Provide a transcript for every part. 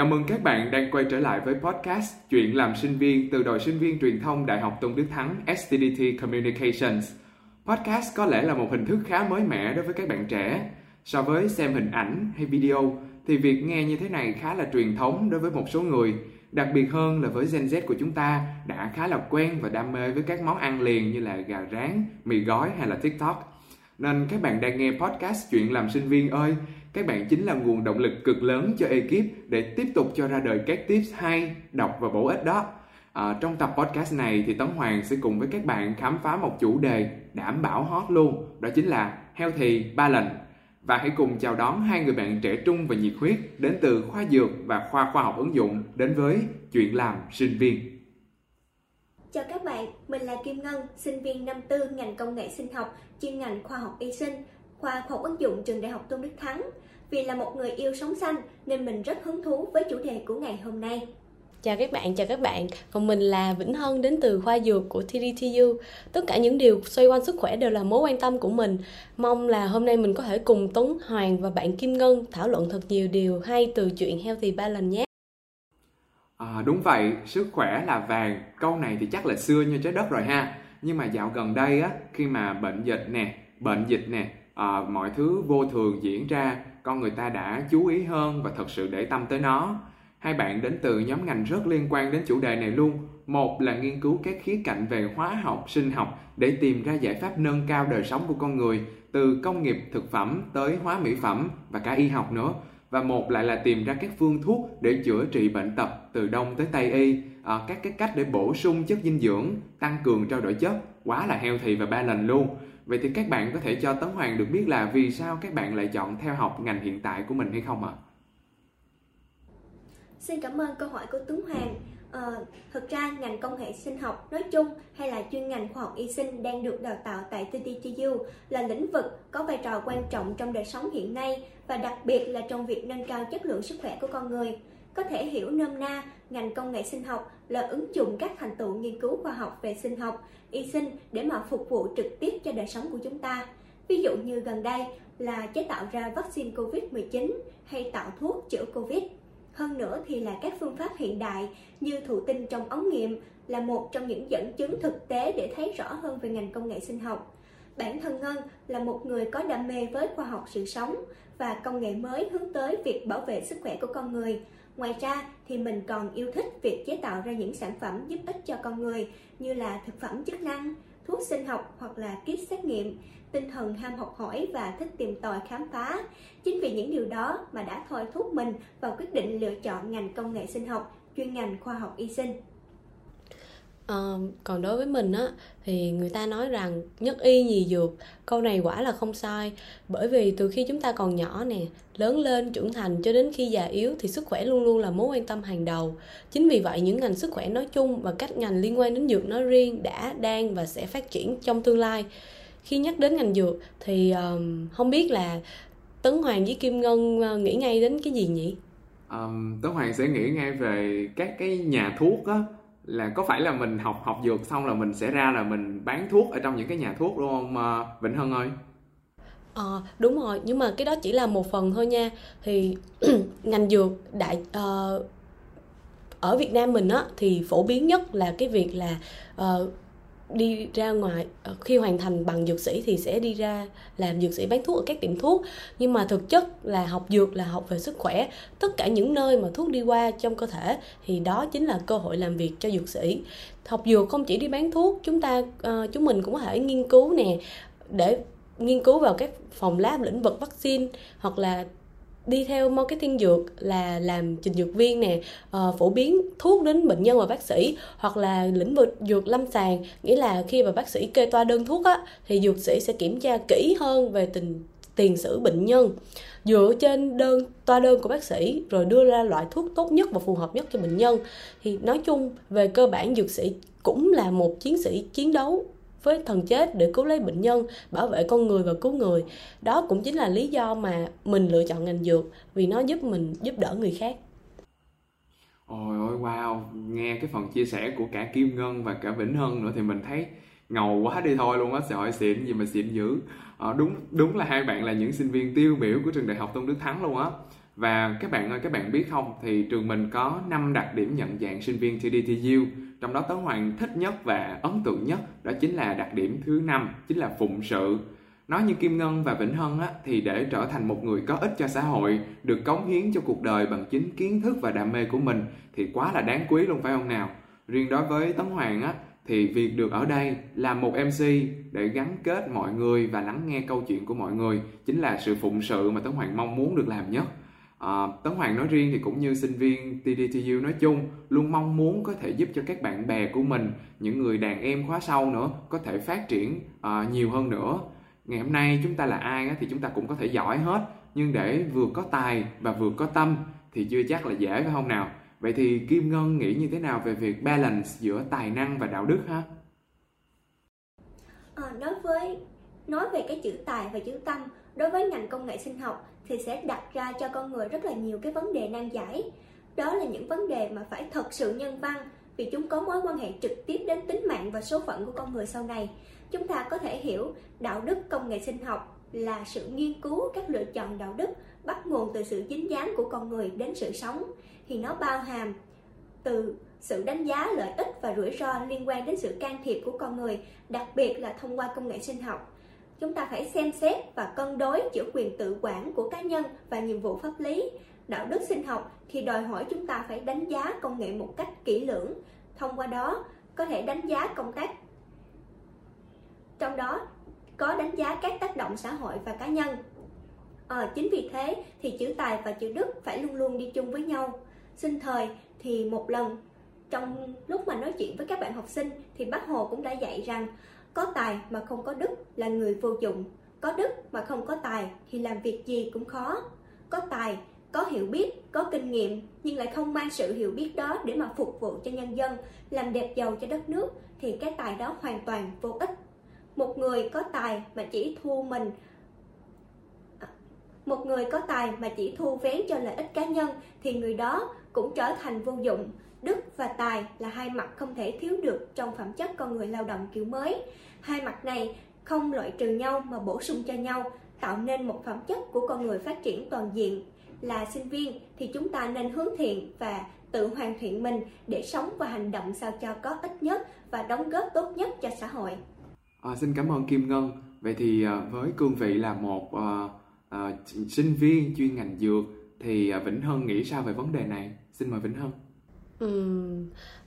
Chào mừng các bạn đang quay trở lại với podcast Chuyện làm sinh viên từ đội sinh viên truyền thông Đại học Tôn Đức Thắng STDT Communications. Podcast có lẽ là một hình thức khá mới mẻ đối với các bạn trẻ. So với xem hình ảnh hay video thì việc nghe như thế này khá là truyền thống đối với một số người. Đặc biệt hơn là với Gen Z của chúng ta đã khá là quen và đam mê với các món ăn liền như là gà rán, mì gói hay là TikTok. Nên các bạn đang nghe podcast Chuyện làm sinh viên ơi, các bạn chính là nguồn động lực cực lớn cho ekip để tiếp tục cho ra đời các tips hay, độc và bổ ích đó. À, trong tập podcast này thì Tấn Hoàng sẽ cùng với các bạn khám phá một chủ đề đảm bảo hot luôn, đó chính là healthy balance. Và hãy cùng chào đón hai người bạn trẻ trung và nhiệt huyết đến từ khoa dược và khoa khoa học ứng dụng đến với chuyện làm sinh viên. Chào các bạn, mình là Kim Ngân, sinh viên năm tư ngành công nghệ sinh học, chuyên ngành khoa học y sinh, khoa khoa học ứng dụng trường Đại học Tôn Đức Thắng. Vì là một người yêu sống xanh nên mình rất hứng thú với chủ đề của ngày hôm nay. Chào các bạn, chào các bạn. Còn mình là Vĩnh Hân đến từ khoa dược của TDTU. Tất cả những điều xoay quanh sức khỏe đều là mối quan tâm của mình. Mong là hôm nay mình có thể cùng Tuấn Hoàng và bạn Kim Ngân thảo luận thật nhiều điều hay từ chuyện Healthy Balance nhé. À, đúng vậy, sức khỏe là vàng. Câu này thì chắc là xưa như trái đất rồi ha. Nhưng mà dạo gần đây á, khi mà bệnh dịch nè, bệnh dịch nè, à, mọi thứ vô thường diễn ra, con người ta đã chú ý hơn và thật sự để tâm tới nó Hai bạn đến từ nhóm ngành rất liên quan đến chủ đề này luôn. Một là nghiên cứu các khía cạnh về hóa học, sinh học để tìm ra giải pháp nâng cao đời sống của con người từ công nghiệp thực phẩm tới hóa mỹ phẩm và cả y học nữa. Và một lại là tìm ra các phương thuốc để chữa trị bệnh tật từ đông tới tây y, à, các cái cách để bổ sung chất dinh dưỡng, tăng cường trao đổi chất, quá là heo thì và ba lần luôn. Vậy thì các bạn có thể cho Tấn Hoàng được biết là vì sao các bạn lại chọn theo học ngành hiện tại của mình hay không ạ? À? Xin cảm ơn câu hỏi của Tuấn Hoàng. Ờ, à, thực ra ngành công nghệ sinh học nói chung hay là chuyên ngành khoa học y sinh đang được đào tạo tại TTTU là lĩnh vực có vai trò quan trọng trong đời sống hiện nay và đặc biệt là trong việc nâng cao chất lượng sức khỏe của con người. Có thể hiểu nôm na, ngành công nghệ sinh học là ứng dụng các thành tựu nghiên cứu khoa học về sinh học, y sinh để mà phục vụ trực tiếp cho đời sống của chúng ta. Ví dụ như gần đây là chế tạo ra vaccine COVID-19 hay tạo thuốc chữa COVID hơn nữa thì là các phương pháp hiện đại như thụ tinh trong ống nghiệm là một trong những dẫn chứng thực tế để thấy rõ hơn về ngành công nghệ sinh học. Bản thân Ngân là một người có đam mê với khoa học sự sống và công nghệ mới hướng tới việc bảo vệ sức khỏe của con người. Ngoài ra thì mình còn yêu thích việc chế tạo ra những sản phẩm giúp ích cho con người như là thực phẩm chức năng, thuốc sinh học hoặc là kit xét nghiệm tinh thần ham học hỏi và thích tìm tòi khám phá. Chính vì những điều đó mà đã thôi thúc mình vào quyết định lựa chọn ngành công nghệ sinh học, chuyên ngành khoa học y sinh. À, còn đối với mình á thì người ta nói rằng nhất y nhì dược câu này quả là không sai. Bởi vì từ khi chúng ta còn nhỏ nè lớn lên trưởng thành cho đến khi già yếu thì sức khỏe luôn luôn là mối quan tâm hàng đầu. Chính vì vậy những ngành sức khỏe nói chung và các ngành liên quan đến dược nói riêng đã đang và sẽ phát triển trong tương lai. Khi nhắc đến ngành dược thì um, không biết là Tấn Hoàng với Kim Ngân uh, nghĩ ngay đến cái gì nhỉ? Um, Tấn Hoàng sẽ nghĩ ngay về các cái nhà thuốc á là có phải là mình học học dược xong là mình sẽ ra là mình bán thuốc ở trong những cái nhà thuốc đúng không Vĩnh Hân ơi? Ờ, đúng rồi, nhưng mà cái đó chỉ là một phần thôi nha. Thì ngành dược đại uh, ở Việt Nam mình á thì phổ biến nhất là cái việc là uh, đi ra ngoài ờ, khi hoàn thành bằng dược sĩ thì sẽ đi ra làm dược sĩ bán thuốc ở các tiệm thuốc. Nhưng mà thực chất là học dược là học về sức khỏe. Tất cả những nơi mà thuốc đi qua trong cơ thể thì đó chính là cơ hội làm việc cho dược sĩ. Học dược không chỉ đi bán thuốc chúng ta uh, chúng mình cũng có thể nghiên cứu nè để nghiên cứu vào các phòng lab lĩnh vực vaccine hoặc là đi theo marketing dược là làm trình dược viên nè uh, phổ biến thuốc đến bệnh nhân và bác sĩ hoặc là lĩnh vực dược lâm sàng. Nghĩa là khi mà bác sĩ kê toa đơn thuốc á thì dược sĩ sẽ kiểm tra kỹ hơn về tình tiền sử bệnh nhân. Dựa trên đơn toa đơn của bác sĩ rồi đưa ra loại thuốc tốt nhất và phù hợp nhất cho bệnh nhân. Thì nói chung về cơ bản dược sĩ cũng là một chiến sĩ chiến đấu với thần chết để cứu lấy bệnh nhân bảo vệ con người và cứu người đó cũng chính là lý do mà mình lựa chọn ngành dược vì nó giúp mình giúp đỡ người khác Ôi ôi wow, nghe cái phần chia sẻ của cả Kim Ngân và cả Vĩnh Hân nữa thì mình thấy ngầu quá đi thôi luôn á, sẽ hỏi xịn gì mà xịn dữ. À, đúng đúng là hai bạn là những sinh viên tiêu biểu của trường đại học Tôn Đức Thắng luôn á và các bạn ơi các bạn biết không? Thì trường mình có 5 đặc điểm nhận dạng sinh viên TDTU trong đó Tấn Hoàng thích nhất và ấn tượng nhất đó chính là đặc điểm thứ năm chính là phụng sự. Nói như Kim Ngân và Vĩnh Hân á, thì để trở thành một người có ích cho xã hội được cống hiến cho cuộc đời bằng chính kiến thức và đam mê của mình thì quá là đáng quý luôn phải không nào? Riêng đối với Tấn Hoàng á thì việc được ở đây làm một MC để gắn kết mọi người và lắng nghe câu chuyện của mọi người chính là sự phụng sự mà Tấn Hoàng mong muốn được làm nhất. À, Tấn Hoàng nói riêng thì cũng như sinh viên TDTU nói chung luôn mong muốn có thể giúp cho các bạn bè của mình, những người đàn em khóa sau nữa có thể phát triển uh, nhiều hơn nữa. Ngày hôm nay chúng ta là ai thì chúng ta cũng có thể giỏi hết, nhưng để vừa có tài và vừa có tâm thì chưa chắc là dễ phải không nào? Vậy thì Kim Ngân nghĩ như thế nào về việc balance giữa tài năng và đạo đức ha? Ờ, à, nói với nói về cái chữ tài và chữ tâm đối với ngành công nghệ sinh học thì sẽ đặt ra cho con người rất là nhiều cái vấn đề nan giải. Đó là những vấn đề mà phải thật sự nhân văn vì chúng có mối quan hệ trực tiếp đến tính mạng và số phận của con người sau này. Chúng ta có thể hiểu đạo đức công nghệ sinh học là sự nghiên cứu các lựa chọn đạo đức bắt nguồn từ sự dính dáng của con người đến sự sống. Thì nó bao hàm từ sự đánh giá lợi ích và rủi ro liên quan đến sự can thiệp của con người, đặc biệt là thông qua công nghệ sinh học. Chúng ta phải xem xét và cân đối giữa quyền tự quản của cá nhân và nhiệm vụ pháp lý. Đạo đức sinh học thì đòi hỏi chúng ta phải đánh giá công nghệ một cách kỹ lưỡng, thông qua đó có thể đánh giá công tác. Trong đó có đánh giá các tác động xã hội và cá nhân. À, chính vì thế thì chữ tài và chữ đức phải luôn luôn đi chung với nhau. Sinh thời thì một lần. Trong lúc mà nói chuyện với các bạn học sinh thì bác hồ cũng đã dạy rằng có tài mà không có đức là người vô dụng. Có đức mà không có tài thì làm việc gì cũng khó. Có tài, có hiểu biết, có kinh nghiệm nhưng lại không mang sự hiểu biết đó để mà phục vụ cho nhân dân, làm đẹp giàu cho đất nước thì cái tài đó hoàn toàn vô ích. Một người có tài mà chỉ thu mình à, một người có tài mà chỉ thu vén cho lợi ích cá nhân thì người đó cũng trở thành vô dụng đức và tài là hai mặt không thể thiếu được trong phẩm chất con người lao động kiểu mới hai mặt này không loại trừ nhau mà bổ sung cho nhau tạo nên một phẩm chất của con người phát triển toàn diện là sinh viên thì chúng ta nên hướng thiện và tự hoàn thiện mình để sống và hành động sao cho có ích nhất và đóng góp tốt nhất cho xã hội. À, xin cảm ơn Kim Ngân. Vậy thì à, với cương vị là một uh, uh, sinh viên chuyên ngành dược thì Vĩnh Hân nghĩ sao về vấn đề này? Xin mời Vĩnh Hân.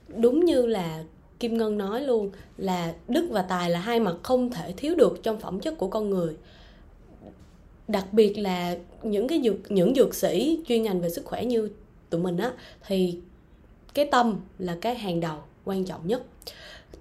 Đúng như là Kim Ngân nói luôn là đức và tài là hai mặt không thể thiếu được trong phẩm chất của con người. Đặc biệt là những cái dược, những dược sĩ chuyên ngành về sức khỏe như tụi mình á, thì cái tâm là cái hàng đầu, quan trọng nhất.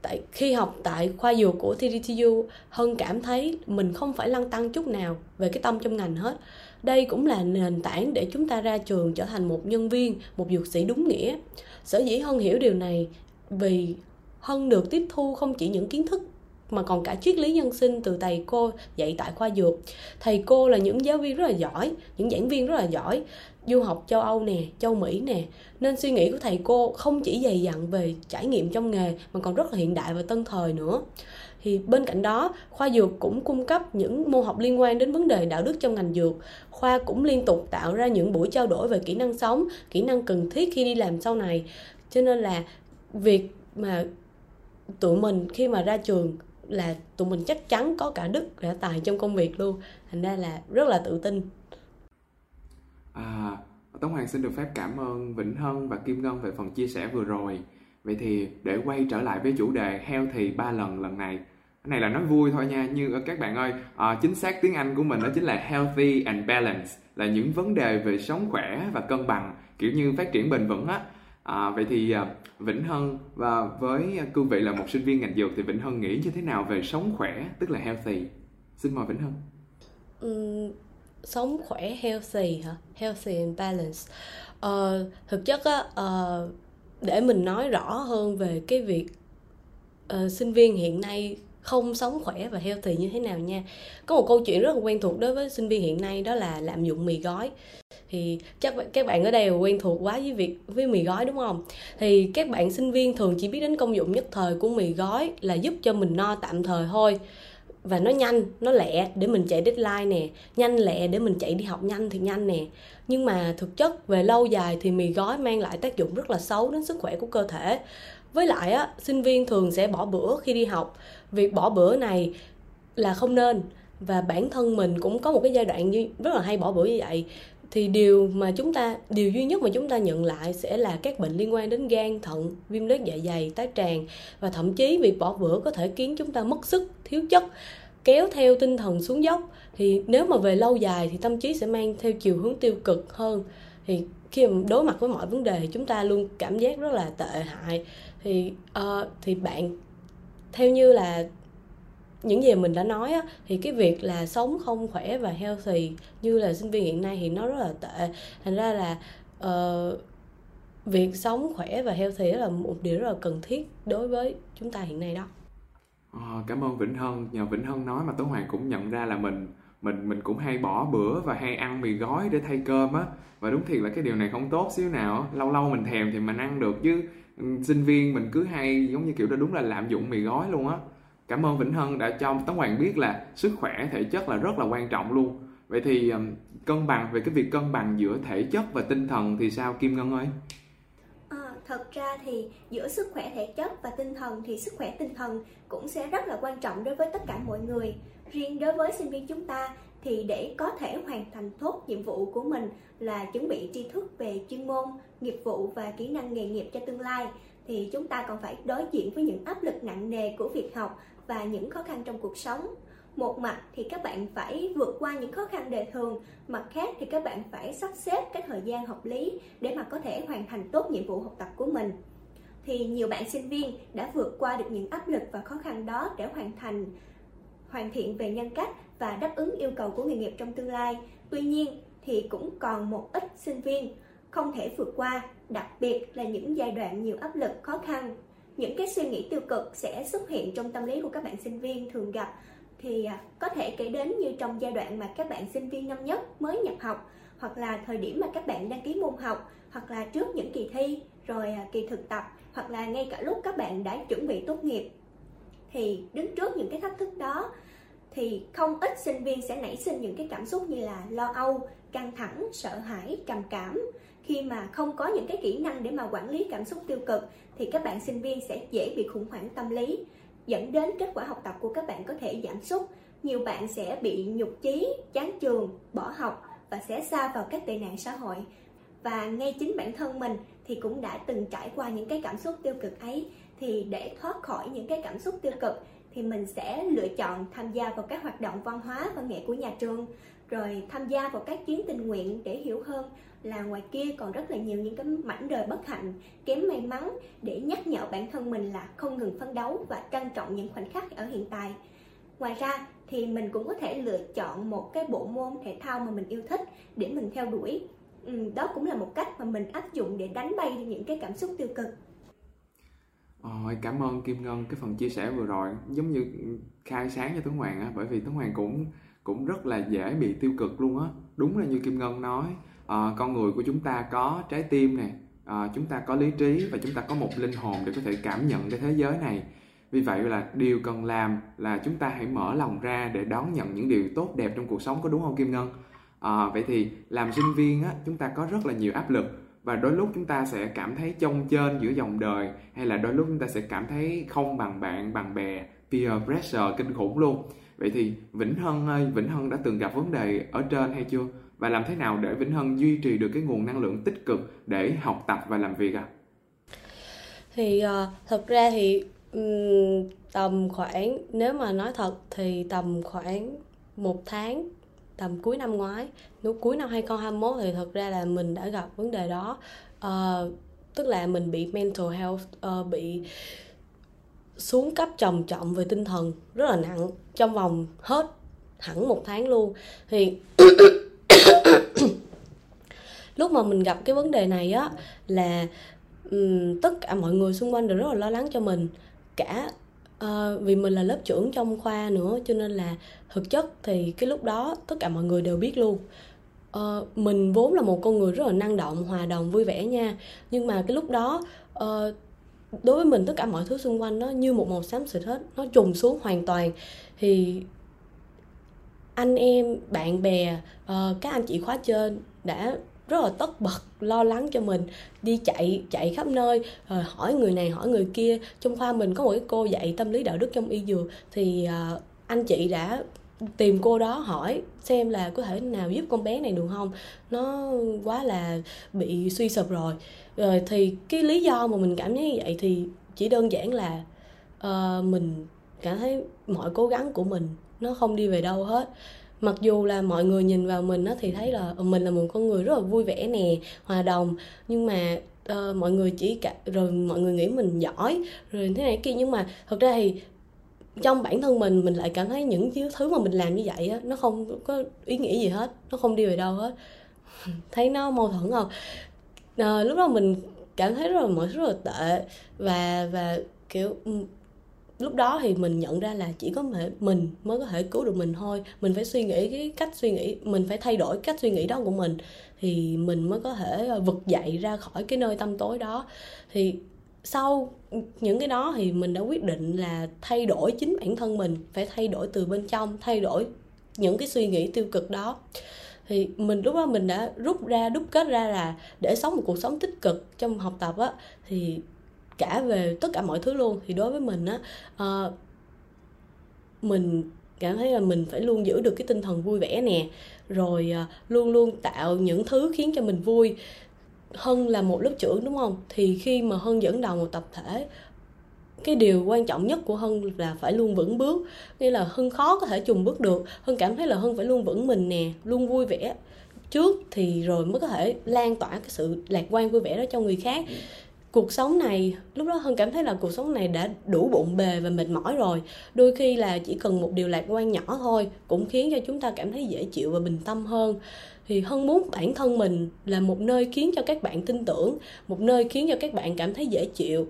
Tại, khi học tại khoa dược của TDTU Hân cảm thấy mình không phải lăn tăng chút nào về cái tâm trong ngành hết. Đây cũng là nền tảng để chúng ta ra trường trở thành một nhân viên, một dược sĩ đúng nghĩa sở dĩ Hân hiểu điều này, vì Hân được tiếp thu không chỉ những kiến thức mà còn cả triết lý nhân sinh từ thầy cô dạy tại khoa dược. Thầy cô là những giáo viên rất là giỏi, những giảng viên rất là giỏi, du học châu âu nè, châu mỹ nè. Nên suy nghĩ của thầy cô không chỉ dày dặn về trải nghiệm trong nghề mà còn rất là hiện đại và tân thời nữa thì bên cạnh đó, khoa dược cũng cung cấp những môn học liên quan đến vấn đề đạo đức trong ngành dược. Khoa cũng liên tục tạo ra những buổi trao đổi về kỹ năng sống, kỹ năng cần thiết khi đi làm sau này. Cho nên là việc mà tụi mình khi mà ra trường là tụi mình chắc chắn có cả đức, cả tài trong công việc luôn. Thành ra là rất là tự tin. À Tống Hoàng xin được phép cảm ơn Vĩnh Hân và Kim Ngân về phần chia sẻ vừa rồi. Vậy thì để quay trở lại với chủ đề heo thì ba lần lần này cái này là nói vui thôi nha như ờ, các bạn ơi à, chính xác tiếng Anh của mình đó chính là healthy and balance là những vấn đề về sống khỏe và cân bằng kiểu như phát triển bền vững á À, vậy thì à, Vĩnh Hân và với cương vị là một sinh viên ngành dược thì Vĩnh Hân nghĩ như thế nào về sống khỏe tức là healthy? Xin mời Vĩnh Hân. ừ, sống khỏe healthy hả? Healthy and balance. ờ, thực chất á, uh, để mình nói rõ hơn về cái việc uh, sinh viên hiện nay không sống khỏe và healthy như thế nào nha. Có một câu chuyện rất là quen thuộc đối với sinh viên hiện nay, đó là lạm dụng mì gói. Thì chắc các bạn ở đây quen thuộc quá với việc, với mì gói, đúng không? Thì các bạn sinh viên thường chỉ biết đến công dụng nhất thời của mì gói là giúp cho mình no tạm thời thôi. Và nó nhanh, nó lẹ để mình chạy deadline nè, nhanh lẹ để mình chạy đi học nhanh thì nhanh nè. Nhưng mà thực chất về lâu dài thì mì gói mang lại tác dụng rất là xấu đến sức khỏe của cơ thể với lại á, sinh viên thường sẽ bỏ bữa khi đi học. Việc bỏ bữa này là không nên. Và bản thân mình cũng có một cái giai đoạn như, rất là hay bỏ bữa như vậy. Thì điều mà chúng ta, điều duy nhất mà chúng ta nhận lại sẽ là các bệnh liên quan đến gan, thận, viêm loét dạ dày tá tràng. Và thậm chí việc bỏ bữa có thể khiến chúng ta mất sức, thiếu chất, kéo theo tinh thần xuống dốc. Thì nếu mà về lâu dài thì tâm trí sẽ mang theo chiều hướng tiêu cực hơn. Thì khi mà đối mặt với mọi vấn đề chúng ta luôn cảm giác rất là tệ hại. Thì uh, thì bạn theo như là những gì mình đã nói á, thì cái việc là sống không khỏe và healthy như là sinh viên hiện nay thì nó rất là tệ. Thành ra là uh, việc sống khỏe và healthy là một điều rất là cần thiết đối với chúng ta hiện nay đó. À, cảm ơn Vĩnh Hân. Nhờ Vĩnh Hân nói mà Tố Hoàng cũng nhận ra là mình mình mình cũng hay bỏ bữa và hay ăn mì gói để thay cơm á. Và đúng thiệt là cái điều này không tốt xíu nào lâu lâu mình thèm thì mình ăn được chứ ừ, sinh viên mình cứ hay giống như kiểu đó đúng là lạm dụng mì gói luôn á. Cảm ơn Vĩnh Hân đã cho tấn Hoàng biết là sức khỏe, thể chất là rất là quan trọng luôn. Vậy thì cân bằng, về cái việc cân bằng giữa thể chất và tinh thần thì sao, Kim Ngân ơi? Ờ, thật ra thì giữa sức khỏe thể chất và tinh thần thì sức khỏe tinh thần cũng sẽ rất là quan trọng đối với tất cả mọi người riêng đối với sinh viên chúng ta, thì để có thể hoàn thành tốt nhiệm vụ của mình là chuẩn bị tri thức về chuyên môn, nghiệp vụ và kỹ năng nghề nghiệp cho tương lai, thì chúng ta còn phải đối diện với những áp lực nặng nề của việc học và những khó khăn trong cuộc sống. Một mặt thì các bạn phải vượt qua những khó khăn đời thường, mặt khác thì các bạn phải sắp xếp cái thời gian hợp lý để mà có thể hoàn thành tốt nhiệm vụ học tập của mình. Thì nhiều bạn sinh viên đã vượt qua được những áp lực và khó khăn đó để hoàn thành hoàn thiện về nhân cách và đáp ứng yêu cầu của nghề nghiệp trong tương lai. Tuy nhiên thì cũng còn một ít sinh viên không thể vượt qua, đặc biệt là những giai đoạn nhiều áp lực, khó khăn. Những cái suy nghĩ tiêu cực sẽ xuất hiện trong tâm lý của các bạn sinh viên thường gặp. Thì à, có thể kể đến như trong giai đoạn mà các bạn sinh viên năm nhất mới nhập học, hoặc là thời điểm mà các bạn đăng ký môn học, hoặc là trước những kỳ thi, rồi à, kỳ thực tập, hoặc là ngay cả lúc các bạn đã chuẩn bị tốt nghiệp thì đứng trước những cái thách thức đó, thì không ít sinh viên sẽ nảy sinh những cái cảm xúc như là lo âu, căng thẳng, sợ hãi, trầm cảm. Khi mà không có những cái kỹ năng để mà quản lý cảm xúc tiêu cực, thì các bạn sinh viên sẽ dễ bị khủng hoảng tâm lý, dẫn đến kết quả học tập của các bạn có thể giảm sút. Nhiều bạn sẽ bị nhục chí, chán trường bỏ học và sẽ xa vào các tệ nạn xã hội. Và ngay chính bản thân mình thì cũng đã từng trải qua những cái cảm xúc tiêu cực ấy thì để thoát khỏi những cái cảm xúc tiêu cực thì mình sẽ lựa chọn tham gia vào các hoạt động văn hóa, văn nghệ của nhà trường, rồi tham gia vào các chuyến tình nguyện để hiểu hơn là ngoài kia còn rất là nhiều những cái mảnh đời bất hạnh, kém may mắn để nhắc nhở bản thân mình là không ngừng phấn đấu và trân trọng những khoảnh khắc ở hiện tại. Ngoài ra thì mình cũng có thể lựa chọn một cái bộ môn thể thao mà mình yêu thích để mình theo đuổi. Ừ, đó cũng là một cách mà mình áp dụng để đánh bay những cái cảm xúc tiêu cực. Ờ, Ôi, cảm ơn Kim Ngân cái phần chia sẻ vừa rồi. Giống như khai sáng cho Tuấn Hoàng á bởi vì Tuấn Hoàng cũng cũng rất là dễ bị tiêu cực luôn á. Đúng là như Kim Ngân nói à, con người của chúng ta có trái tim này à, ờ, chúng ta có lý trí và chúng ta có một linh hồn để có thể cảm nhận cái thế giới này. Vì vậy là điều cần làm là chúng ta hãy mở lòng ra để đón nhận những điều tốt đẹp trong cuộc sống có đúng không Kim Ngân? À, vậy thì làm sinh viên á chúng ta có rất là nhiều áp lực và đôi lúc chúng ta sẽ cảm thấy trông trên giữa dòng đời hay là đôi lúc chúng ta sẽ cảm thấy không bằng bạn bằng bè peer pressure kinh khủng luôn. Vậy thì Vĩnh Hân ơi Vĩnh Hân đã từng gặp vấn đề ở trên hay chưa? Và làm thế nào để Vĩnh Hân duy trì được cái nguồn năng lượng tích cực để học tập và làm việc à thì uh, thật ra thì um, tầm khoảng nếu mà nói thật thì tầm khoảng một tháng tầm cuối năm ngoái. Lúc cuối năm 2021 thì thật ra là mình đã gặp vấn đề đó. Uh, tức là mình bị mental health uh, bị xuống cấp trầm trọng về tinh thần rất là nặng trong vòng hết hẳn một tháng luôn. Thì lúc mà mình gặp cái vấn đề này á là um, tất cả mọi người xung quanh đều rất là lo lắng cho mình. Cả à, vì mình là lớp trưởng trong khoa nữa cho nên là thực chất thì cái lúc đó tất cả mọi người đều biết luôn. À, mình vốn là một con người rất là năng động hòa đồng vui vẻ nha. Nhưng mà cái lúc đó à, đối với mình tất cả mọi thứ xung quanh nó như một màu xám xịt hết nó trùng xuống hoàn toàn. Thì anh em bạn bè uh, các anh chị khóa trên đã rất là tất bật lo lắng cho mình. Đi chạy chạy khắp nơi rồi hỏi người này hỏi người kia. Trong khoa mình có một cái cô dạy tâm lý đạo đức trong y dược thì uh, anh chị đã tìm cô đó hỏi xem là có thể nào giúp con bé này được không? Nó quá là bị suy sụp rồi. Rồi thì cái lý do mà mình cảm thấy như vậy thì chỉ đơn giản là uh, mình cảm thấy mọi cố gắng của mình nó không đi về đâu hết mặc dù là mọi người nhìn vào mình á thì thấy là ờ, mình là một con người rất là vui vẻ nè hòa đồng. Nhưng mà uh, mọi người chỉ cả rồi mọi người nghĩ mình giỏi rồi thế này kia. Nhưng mà thật ra thì trong bản thân mình mình lại cảm thấy những thứ mà mình làm như vậy á nó không có ý nghĩa gì hết nó không đi về đâu hết. Thấy nó mâu thuẫn không? À, lúc đó mình cảm thấy rất là mọi thứ rất là tệ và và kiểu lúc đó thì mình nhận ra là chỉ có mình mới có thể cứu được mình thôi. Mình phải suy nghĩ cái cách suy nghĩ, mình phải thay đổi cách suy nghĩ đó của mình thì mình mới có thể ờ, vực dậy ra khỏi cái nơi tâm tối đó. Thì sau những cái đó thì mình đã quyết định là thay đổi chính bản thân mình, phải thay đổi từ bên trong, thay đổi những cái suy nghĩ tiêu cực đó. Thì mình lúc đó mình đã rút ra, đúc kết ra là để sống một cuộc sống tích cực trong học tập á, thì cả về tất cả mọi thứ luôn. Thì đối với mình á uh, mình cảm thấy là mình phải luôn giữ được cái tinh thần vui vẻ nè rồi uh, luôn luôn tạo những thứ khiến cho mình vui. Hân là một lớp trưởng đúng không? Thì khi mà hân dẫn đầu một tập thể cái điều quan trọng nhất của hân là phải luôn vững bước. Nghĩa là hân khó có thể trùng bước được. Hân cảm thấy là hân phải luôn vững mình nè luôn vui vẻ trước thì rồi mới có thể lan tỏa cái sự lạc quan vui vẻ đó cho người khác cuộc sống này lúc đó hơn cảm thấy là cuộc sống này đã đủ bộn bề và mệt mỏi rồi. Đôi khi là chỉ cần một điều lạc quan nhỏ thôi cũng khiến cho chúng ta cảm thấy dễ chịu và bình tâm hơn. Thì hơn muốn bản thân mình là một nơi khiến cho các bạn tin tưởng một nơi khiến cho các bạn cảm thấy dễ chịu.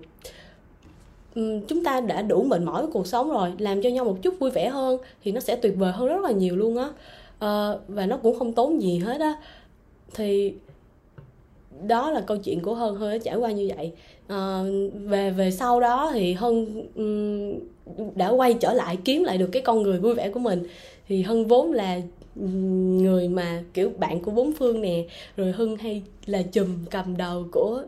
Chúng ta đã đủ mệt mỏi với cuộc sống rồi làm cho nhau một chút vui vẻ hơn thì nó sẽ tuyệt vời hơn rất là nhiều luôn á. À, và nó cũng không tốn gì hết á. Thì đó là câu chuyện của hân hơn đã trải qua như vậy. À, về về sau đó thì hân um, đã quay trở lại kiếm lại được cái con người vui vẻ của mình. Thì hân vốn là người mà kiểu bạn của bốn phương nè rồi hân hay là chùm cầm đầu của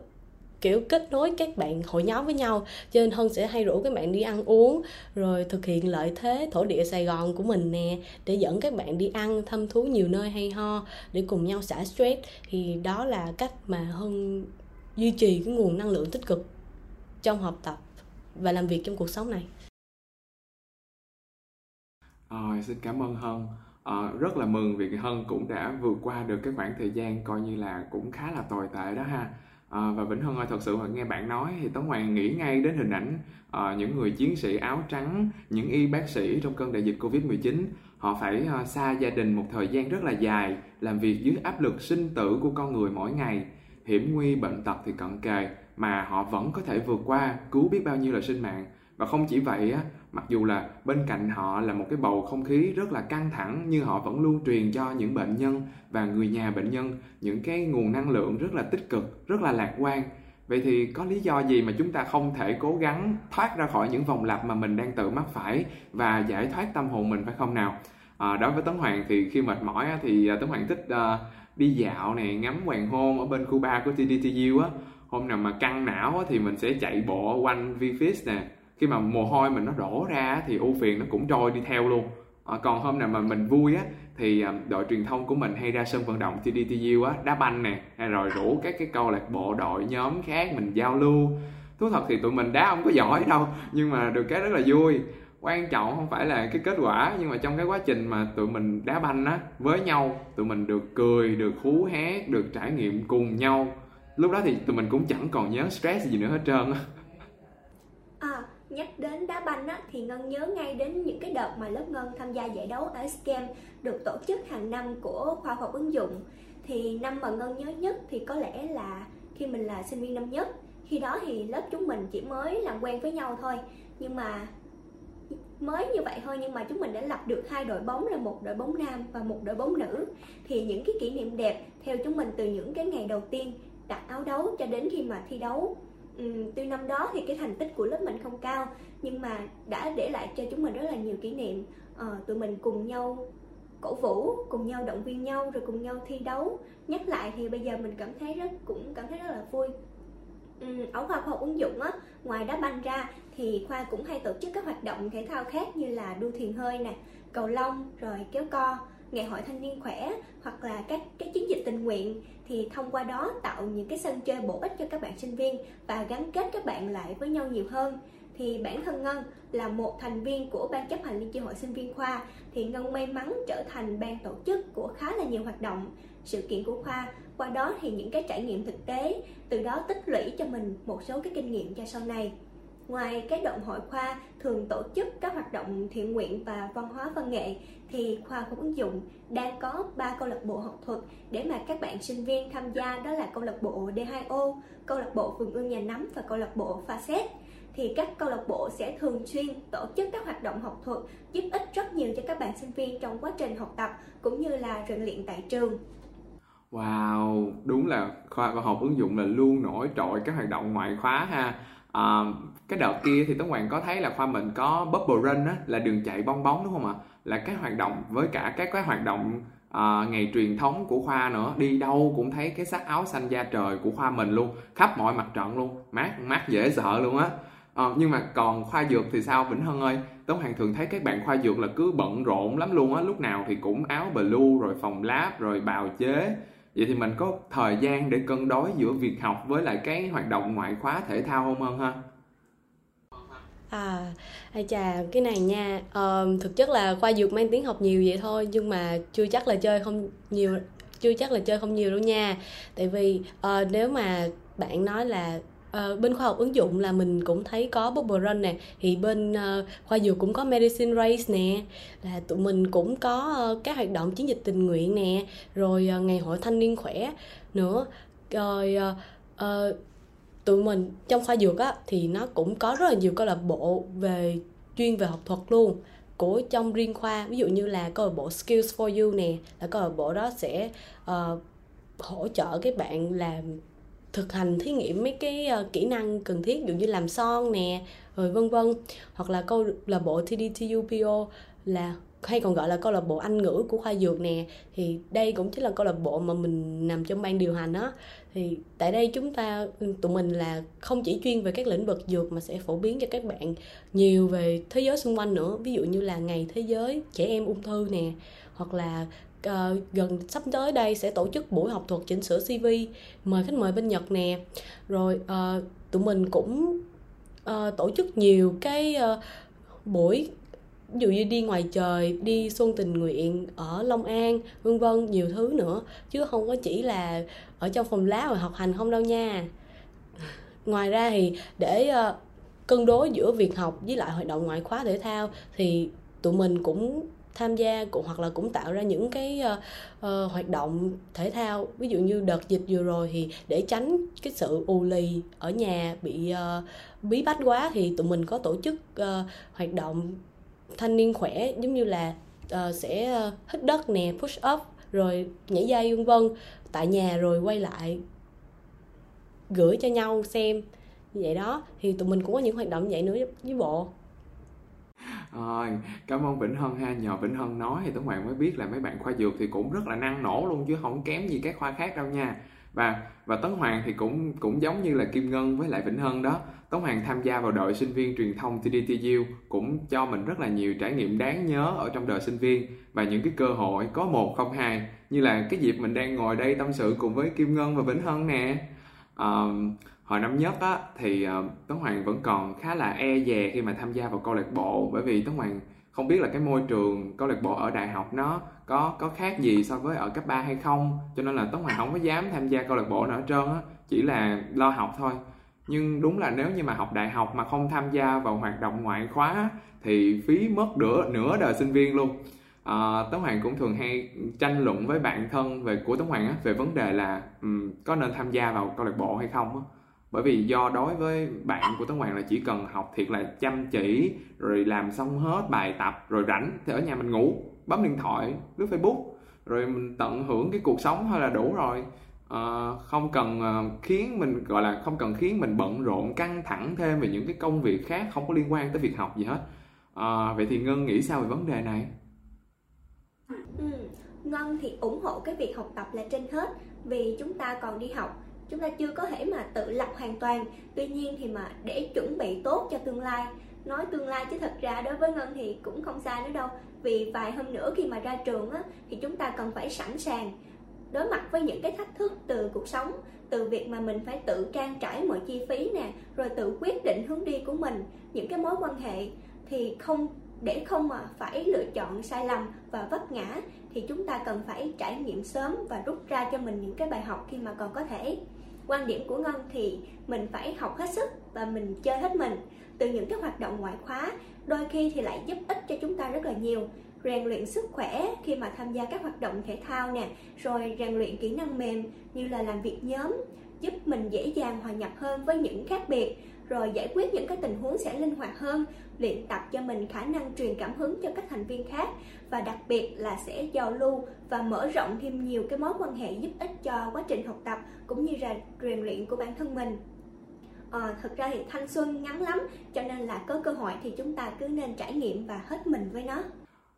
kiểu kết nối các bạn hội nhóm với nhau cho nên hân sẽ hay rủ các bạn đi ăn uống rồi thực hiện lợi thế thổ địa sài gòn của mình nè để dẫn các bạn đi ăn thăm thú nhiều nơi hay ho để cùng nhau xả stress. Thì đó là cách mà hân duy trì cái nguồn năng lượng tích cực trong học tập và làm việc trong cuộc sống này. À, xin cảm ơn hân. À, rất là mừng vì hân cũng đã vượt qua được cái khoảng thời gian coi như là cũng khá là tồi tệ đó ha. À, và Vĩnh Hân ơi, thật sự mà nghe bạn nói thì Tống Hoàng nghĩ ngay đến hình ảnh à, những người chiến sĩ áo trắng, những y bác sĩ trong cơn đại dịch Covid-19. Họ phải à, xa gia đình một thời gian rất là dài, làm việc dưới áp lực sinh tử của con người mỗi ngày. Hiểm nguy, bệnh tật thì cận kề, mà họ vẫn có thể vượt qua, cứu biết bao nhiêu là sinh mạng. Và không chỉ vậy á, mặc dù là bên cạnh họ là một cái bầu không khí rất là căng thẳng nhưng họ vẫn luôn truyền cho những bệnh nhân và người nhà bệnh nhân những cái nguồn năng lượng rất là tích cực rất là lạc quan. Vậy thì có lý do gì mà chúng ta không thể cố gắng thoát ra khỏi những vòng lặp mà mình đang tự mắc phải và giải thoát tâm hồn mình phải không nào? À, đối với tấn hoàng thì khi mệt mỏi thì à, tấn hoàng thích uh, đi dạo này ngắm hoàng hôn ở bên cuba của TDTU á. Hôm nào mà căng não thì mình sẽ chạy bộ quanh VFIS nè khi mà mồ hôi mình nó đổ ra thì ưu phiền nó cũng trôi đi theo luôn. À, còn hôm nào mà mình vui á thì ờ, đội truyền thông của mình hay ra sân vận động TDTU á đá banh nè hay rồi rủ các cái câu lạc bộ đội nhóm khác mình giao lưu. Thú thật thì tụi mình đá không có giỏi đâu nhưng mà được cái rất là vui. Quan trọng không phải là cái kết quả nhưng mà trong cái quá trình mà tụi mình đá banh á với nhau tụi mình được cười được hú hét được trải nghiệm cùng nhau. Lúc đó thì tụi mình cũng chẳng còn nhớ stress gì nữa hết trơn á nhắc đến đá banh á, thì Ngân nhớ ngay đến những cái đợt mà lớp Ngân tham gia giải đấu ở SCAM được tổ chức hàng năm của khoa học ứng dụng. Thì năm mà Ngân nhớ nhất thì có lẽ là khi mình là sinh viên năm nhất. Khi đó thì lớp chúng mình chỉ mới làm quen với nhau thôi. Nhưng mà mới như vậy thôi nhưng mà chúng mình đã lập được hai đội bóng là một đội bóng nam và một đội bóng nữ. Thì những cái kỷ niệm đẹp theo chúng mình từ những cái ngày đầu tiên đặt áo đấu cho đến khi mà thi đấu um, tuy năm đó thì cái thành tích của lớp mình không cao nhưng mà đã để lại cho chúng mình rất là nhiều kỷ niệm. Uh, tụi mình cùng nhau cổ vũ cùng nhau động viên nhau rồi cùng nhau thi đấu. Nhắc lại thì bây giờ mình cảm thấy rất cũng cảm thấy rất là vui. Ừ, ở khoa khoa học ứng dụng á ngoài đá banh ra thì khoa cũng hay tổ chức các hoạt động thể thao khác như là đua thuyền hơi nè cầu lông rồi kéo co ngày hội thanh niên khỏe hoặc là các cái chiến dịch tình nguyện, thì thông qua đó tạo những cái sân chơi bổ ích cho các bạn sinh viên và gắn kết các bạn lại với nhau nhiều hơn. Thì bản thân Ngân là một thành viên của ban chấp hành liên chi hội sinh viên khoa, thì Ngân may mắn trở thành ban tổ chức của khá là nhiều hoạt động, sự kiện của khoa. Qua đó thì những cái trải nghiệm thực tế, từ đó tích lũy cho mình một số cái kinh nghiệm cho sau này. Ngoài cái động hội khoa, thường tổ chức các hoạt động thiện nguyện và văn hóa văn nghệ thì khoa học ứng dụng đang có ba câu lạc bộ học thuật để mà các bạn sinh viên tham gia đó là câu lạc bộ D2O, câu lạc bộ vườn ươm nhà nắm và câu lạc bộ pha thì các câu lạc bộ sẽ thường xuyên tổ chức các hoạt động học thuật giúp ích rất nhiều cho các bạn sinh viên trong quá trình học tập cũng như là rèn luyện tại trường. Wow, đúng là khoa khoa học ứng dụng là luôn nổi trội các hoạt động ngoại khóa ha. À, cái đợt kia thì Tấn Hoàng có thấy là khoa mình có Bubble Run á, là đường chạy bong bóng đúng không ạ? Là các hoạt động với cả các cái hoạt động à, ngày truyền thống của khoa nữa. Đi đâu cũng thấy cái sắc áo xanh da trời của khoa mình luôn khắp mọi mặt trận luôn. Mát mát dễ sợ luôn á. À, nhưng mà còn khoa dược thì sao? Vĩnh Hân ơi Tống Hoàng thường thấy các bạn khoa dược là cứ bận rộn lắm luôn á. Lúc nào thì cũng áo blue rồi phòng lab rồi bào chế. Vậy thì mình có thời gian để cân đối giữa việc học với lại cái hoạt động ngoại khóa thể thao không hơn ha? À, ai chà, cái này nha, ờ, thực chất là khoa dược mang tiếng học nhiều vậy thôi nhưng mà chưa chắc là chơi không nhiều chưa chắc là chơi không nhiều đâu nha. Tại vì uh, nếu mà bạn nói là Uh, bên khoa học ứng dụng là mình cũng thấy có Bubble Run nè thì bên uh, khoa dược cũng có Medicine Race nè là tụi mình cũng có uh, các hoạt động chiến dịch tình nguyện nè rồi uh, ngày hội thanh niên khỏe nữa rồi uh, uh, tụi mình trong khoa dược á thì nó cũng có rất là nhiều câu lạc bộ về chuyên về học thuật luôn. Của trong riêng khoa ví dụ như là câu lạc bộ Skills for You nè là câu lạc bộ đó sẽ uh, hỗ trợ các bạn làm thực hành thí nghiệm mấy cái uh, kỹ năng cần thiết ví dụ như làm son nè rồi vân vân. Hoặc là câu là bộ TDTUPO là hay còn gọi là câu lạc bộ Anh ngữ của khoa dược nè. Thì đây cũng chính là câu lạc bộ mà mình nằm trong ban điều hành đó thì tại đây chúng ta tụi mình là không chỉ chuyên về các lĩnh vực dược mà sẽ phổ biến cho các bạn nhiều về thế giới xung quanh nữa. Ví dụ như là ngày thế giới trẻ em ung thư nè hoặc là uh, gần sắp tới đây sẽ tổ chức buổi học thuật chỉnh sửa CV mời khách mời bên Nhật nè. Rồi uh, tụi mình cũng uh, tổ chức nhiều cái uh, buổi ví dụ như đi ngoài trời đi xuân tình nguyện ở long an vân vân nhiều thứ nữa. Chứ không có chỉ là ở trong phòng lá rồi học hành không đâu nha. Ngoài ra thì để uh, cân đối giữa việc học với lại hoạt động ngoại khóa thể thao thì tụi mình cũng tham gia cũng hoặc là cũng tạo ra những cái uh, uh, hoạt động thể thao. Ví dụ như đợt dịch vừa rồi thì để tránh cái sự ù lì ở nhà bị uh, bí bách quá thì tụi mình có tổ chức uh, hoạt động thanh niên khỏe giống như là uh, sẽ ờ, hít đất nè push up rồi nhảy dây vân vân. Tại nhà rồi quay lại gửi cho nhau xem. Như vậy đó. Thì tụi mình cũng có những hoạt động vậy nữa với bộ. Rồi cảm ơn Vĩnh Hân ha. Nhờ Vĩnh Hân nói thì Tuấn Hoàng mới biết là mấy bạn khoa dược thì cũng rất là năng nổ luôn chứ không kém gì các khoa khác đâu nha. Và và Tấn Hoàng thì cũng cũng giống như là Kim Ngân với lại Vĩnh Hân đó. Tống Hoàng tham gia vào đội sinh viên truyền thông TDTU cũng cho mình rất là nhiều trải nghiệm đáng nhớ ở trong đời sinh viên và những cái cơ hội có một không hai như là cái dịp mình đang ngồi đây tâm sự cùng với Kim Ngân và Vĩnh Hân nè. À, hồi năm nhất á thì uh, Hoàng vẫn còn khá là e dè khi mà tham gia vào câu lạc bộ bởi vì Tống Hoàng không biết là cái môi trường câu lạc bộ ở đại học nó có có khác gì so với ở cấp 3 hay không cho nên là Tống Hoàng không có dám tham gia câu lạc bộ nào hết trơn á chỉ là lo học thôi nhưng đúng là nếu như mà học đại học mà không tham gia vào hoạt động ngoại khóa thì phí mất nửa nửa đời sinh viên luôn. À, Tấn Hoàng cũng thường hay tranh luận với bạn thân về của Tấn Hoàng á, về vấn đề là um, có nên tham gia vào câu lạc bộ hay không á. Bởi vì do đối với bạn của Tấn Hoàng là chỉ cần học thiệt là chăm chỉ rồi làm xong hết bài tập rồi rảnh thì ở nhà mình ngủ bấm điện thoại lướt Facebook rồi mình tận hưởng cái cuộc sống thôi là đủ rồi uh, không cần uh, khiến mình gọi là không cần khiến mình bận rộn căng thẳng thêm về những cái công việc khác không có liên quan tới việc học gì hết. Uh, vậy thì ngân nghĩ sao về vấn đề này? Ừ, ngân thì ủng hộ cái việc học tập là trên hết vì chúng ta còn đi học chúng ta chưa có thể mà tự lập hoàn toàn. Tuy nhiên thì mà để chuẩn bị tốt cho tương lai nói tương lai chứ thật ra đối với ngân thì cũng không xa nữa đâu. Vì vài hôm nữa khi mà ra trường á thì chúng ta cần phải sẵn sàng đối mặt với những cái thách thức từ cuộc sống, từ việc mà mình phải tự trang trải mọi chi phí nè, rồi tự quyết định hướng đi của mình, những cái mối quan hệ thì không, để không mà phải lựa chọn sai lầm và vấp ngã thì chúng ta cần phải trải nghiệm sớm và rút ra cho mình những cái bài học khi mà còn có thể. Quan điểm của ngân thì mình phải học hết sức và mình chơi hết mình. Từ những cái hoạt động ngoại khóa, đôi khi thì lại giúp ích cho chúng ta rất là nhiều rèn luyện sức khỏe khi mà tham gia các hoạt động thể thao nè rồi rèn luyện kỹ năng mềm như là làm việc nhóm giúp mình dễ dàng hòa nhập hơn với những khác biệt rồi giải quyết những cái tình huống sẽ linh hoạt hơn luyện tập cho mình khả năng truyền cảm hứng cho các thành viên khác và đặc biệt là sẽ giao lưu và mở rộng thêm nhiều cái mối quan hệ giúp ích cho quá trình học tập cũng như là rèn luyện của bản thân mình. Ờ, à, thực ra thì thanh xuân ngắn lắm cho nên là có cơ hội thì chúng ta cứ nên trải nghiệm và hết mình với nó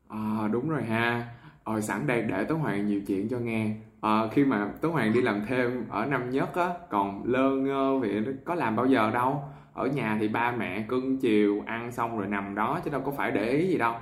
à, đúng rồi ha. Rồi sẵn đây để tố hoàng nhiều chuyện cho nghe. À, khi mà tố hoàng đi làm thêm ở năm nhất á còn lơ ngơ vì có làm bao giờ đâu. Ở nhà thì ba mẹ cưng chiều ăn xong rồi nằm đó chứ đâu có phải để ý gì đâu.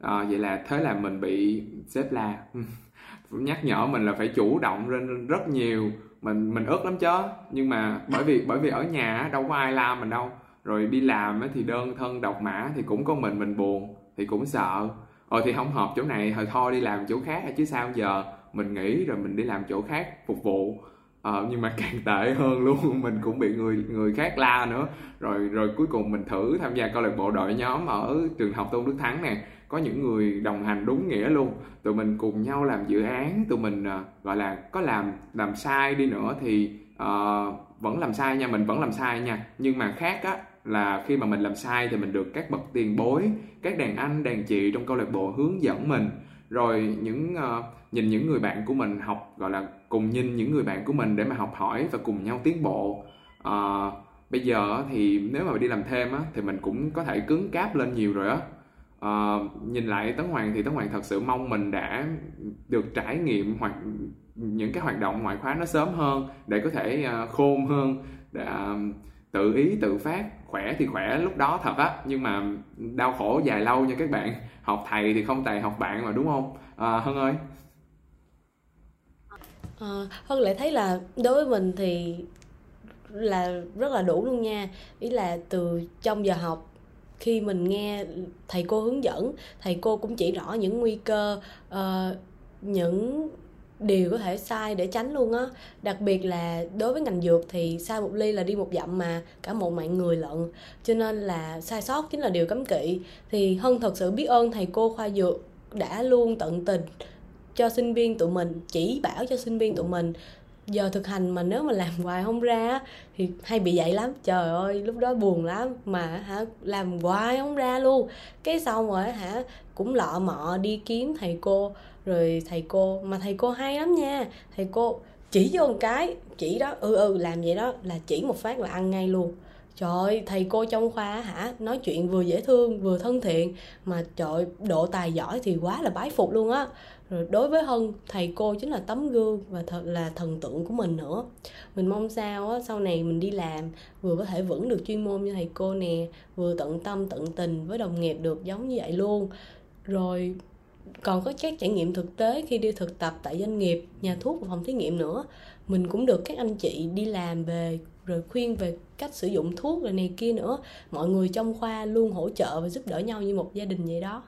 À, vậy là thế là mình bị xếp la. Nhắc nhở mình là phải chủ động lên rất nhiều. Mình mình ức lắm chứ nhưng mà bởi vì bởi vì ở nhà đâu có ai la mình đâu. Rồi đi làm thì đơn thân độc mã thì cũng có mình mình buồn thì cũng sợ ờ thì không hợp chỗ này thôi thôi đi làm chỗ khác chứ sao giờ mình nghĩ rồi mình đi làm chỗ khác phục vụ. Ờ, nhưng mà càng tệ hơn luôn mình cũng bị người người khác la nữa. Rồi rồi cuối cùng mình thử tham gia câu lạc bộ đội nhóm ở trường học tôn đức thắng nè. Có những người đồng hành đúng nghĩa luôn. Tụi mình cùng nhau làm dự án tụi mình uh, gọi là có làm làm sai đi nữa thì uh, vẫn làm sai nha mình vẫn làm sai nha. Nhưng mà khác á là khi mà mình làm sai thì mình được các bậc tiền bối các đàn anh đàn chị trong câu lạc bộ hướng dẫn mình. Rồi những uh, nhìn những người bạn của mình học gọi là cùng nhìn những người bạn của mình để mà học hỏi và cùng nhau tiến bộ. Uh, bây giờ thì nếu mà đi làm thêm á thì mình cũng có thể cứng cáp lên nhiều rồi á. Uh, nhìn lại tấn hoàng thì tấn hoàng thật sự mong mình đã được trải nghiệm hoặc những cái hoạt động ngoại khóa nó sớm hơn để có thể uh, khôn hơn để uh, tự ý tự phát khỏe thì khỏe lúc đó thật á. Nhưng mà đau khổ dài lâu nha các bạn. Học thầy thì không tài học bạn mà đúng không? À, hân ơi. À, hân lại thấy là đối với mình thì là rất là đủ luôn nha. Ý là từ trong giờ học khi mình nghe thầy cô hướng dẫn thầy cô cũng chỉ rõ những nguy cơ uh, những đều có thể sai để tránh luôn á. Đặc biệt là đối với ngành dược thì sai một ly là đi một dặm mà, cả một mạng người lận. Cho nên là sai sót chính là điều cấm kỵ. Thì hân thật sự biết ơn thầy cô khoa dược đã luôn tận tình cho sinh viên tụi mình, chỉ bảo cho sinh viên tụi mình. Giờ thực hành mà nếu mà làm hoài không ra thì hay bị vậy lắm. Trời ơi, lúc đó buồn lắm mà hả, làm hoài không ra luôn. Cái xong rồi hả, cũng lọ mọ đi kiếm thầy cô rồi thầy cô mà thầy cô hay lắm nha. Thầy cô chỉ vô một cái chỉ đó ừ ừ làm vậy đó là chỉ một phát là ăn ngay luôn. Trời ơi, thầy cô trong khoa hả nói chuyện vừa dễ thương vừa thân thiện mà trời độ tài giỏi thì quá là bái phục luôn á. Rồi đối với hân thầy cô chính là tấm gương và thật là thần tượng của mình nữa. Mình mong sao á sau này mình đi làm vừa có thể vững được chuyên môn như thầy cô nè vừa tận tâm tận tình với đồng nghiệp được giống như vậy luôn. Rồi còn có các trải nghiệm thực tế khi đi thực tập tại doanh nghiệp, nhà thuốc và phòng thí nghiệm nữa. Mình cũng được các anh chị đi làm về, rồi khuyên về cách sử dụng thuốc rồi này kia nữa. Mọi người trong khoa luôn hỗ trợ và giúp đỡ nhau như một gia đình vậy đó.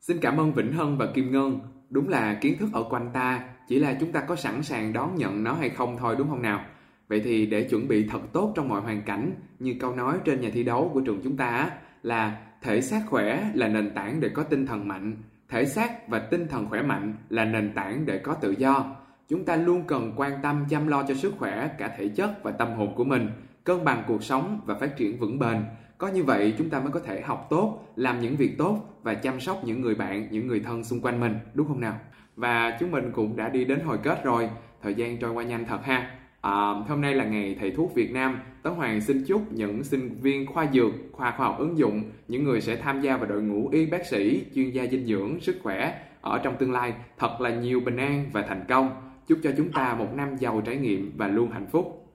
Xin cảm ơn vĩnh hân và kim ngân. Đúng là kiến thức ở quanh ta, chỉ là chúng ta có sẵn sàng đón nhận nó hay không thôi, đúng không nào? Vậy thì để chuẩn bị thật tốt trong mọi hoàn cảnh, như câu nói trên nhà thi đấu của trường chúng ta là thể xác khỏe là nền tảng để có tinh thần mạnh. Thể xác và tinh thần khỏe mạnh là nền tảng để có tự do. Chúng ta luôn cần quan tâm chăm lo cho sức khỏe cả thể chất và tâm hồn của mình cân bằng cuộc sống và phát triển vững bền. Có như vậy chúng ta mới có thể học tốt làm những việc tốt và chăm sóc những người bạn những người thân xung quanh mình. Đúng không nào? Và chúng mình cũng đã đi đến hồi kết rồi, thời gian trôi qua nhanh thật ha. À, hôm nay là ngày thầy thuốc Việt Nam. Tấn Hoàng xin chúc những sinh viên khoa dược, khoa khoa học ứng dụng, những người sẽ tham gia vào đội ngũ y bác sĩ, chuyên gia dinh dưỡng, sức khỏe ở trong tương lai thật là nhiều bình an và thành công. Chúc cho chúng ta một năm giàu trải nghiệm và luôn hạnh phúc.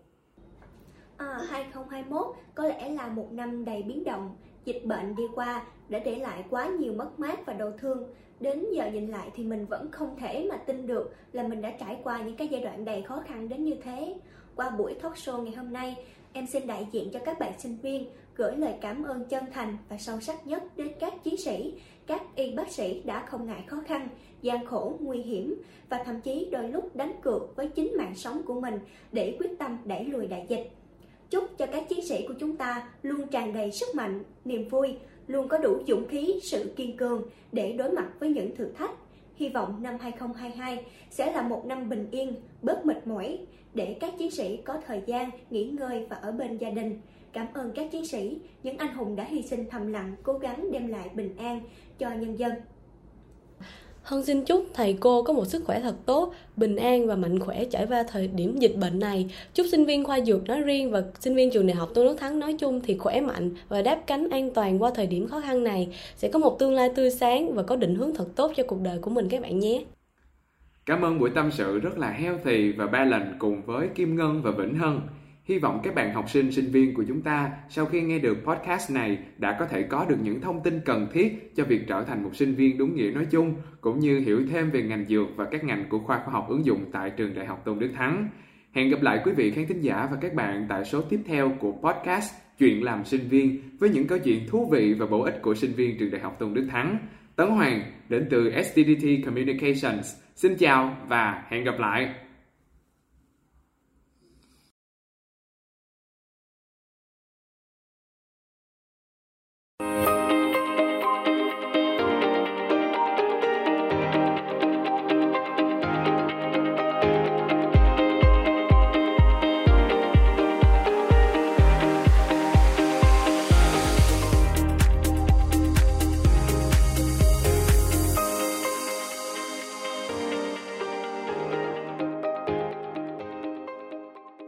À, 2021 có lẽ là một năm đầy biến động. Dịch bệnh đi qua đã để lại quá nhiều mất mát và đau thương. Đến giờ nhìn lại thì mình vẫn không thể mà tin được là mình đã trải qua những cái giai đoạn đầy khó khăn đến như thế. Qua buổi talk show ngày hôm nay, em xin đại diện cho các bạn sinh viên gửi lời cảm ơn chân thành và sâu sắc nhất đến các chiến sĩ, các y bác sĩ đã không ngại khó khăn, gian khổ, nguy hiểm và thậm chí đôi lúc đánh cược với chính mạng sống của mình để quyết tâm đẩy lùi đại dịch. Chúc cho các chiến sĩ của chúng ta luôn tràn đầy sức mạnh, niềm vui, luôn có đủ dũng khí, sự kiên cường để đối mặt với những thử thách. Hy vọng năm 2022 sẽ là một năm bình yên, bớt mệt mỏi để các chiến sĩ có thời gian nghỉ ngơi và ở bên gia đình. Cảm ơn các chiến sĩ, những anh hùng đã hy sinh thầm lặng cố gắng đem lại bình an cho nhân dân. Hân xin chúc thầy cô có một sức khỏe thật tốt, bình an và mạnh khỏe trải qua thời điểm dịch bệnh này. Chúc sinh viên khoa dược nói riêng và sinh viên trường đại học Tôn Đức Thắng nói chung thì khỏe mạnh và đáp cánh an toàn qua thời điểm khó khăn này. Sẽ có một tương lai tươi sáng và có định hướng thật tốt cho cuộc đời của mình các bạn nhé. Cảm ơn buổi tâm sự rất là healthy và ba lành cùng với Kim Ngân và Vĩnh Hân. Hy vọng các bạn học sinh, sinh viên của chúng ta sau khi nghe được podcast này đã có thể có được những thông tin cần thiết cho việc trở thành một sinh viên đúng nghĩa nói chung, cũng như hiểu thêm về ngành dược và các ngành của khoa khoa học ứng dụng tại trường Đại học Tôn Đức Thắng. Hẹn gặp lại quý vị khán thính giả và các bạn tại số tiếp theo của podcast Chuyện làm sinh viên với những câu chuyện thú vị và bổ ích của sinh viên trường Đại học Tôn Đức Thắng. Tấn Hoàng đến từ STDT Communications. Xin chào và hẹn gặp lại.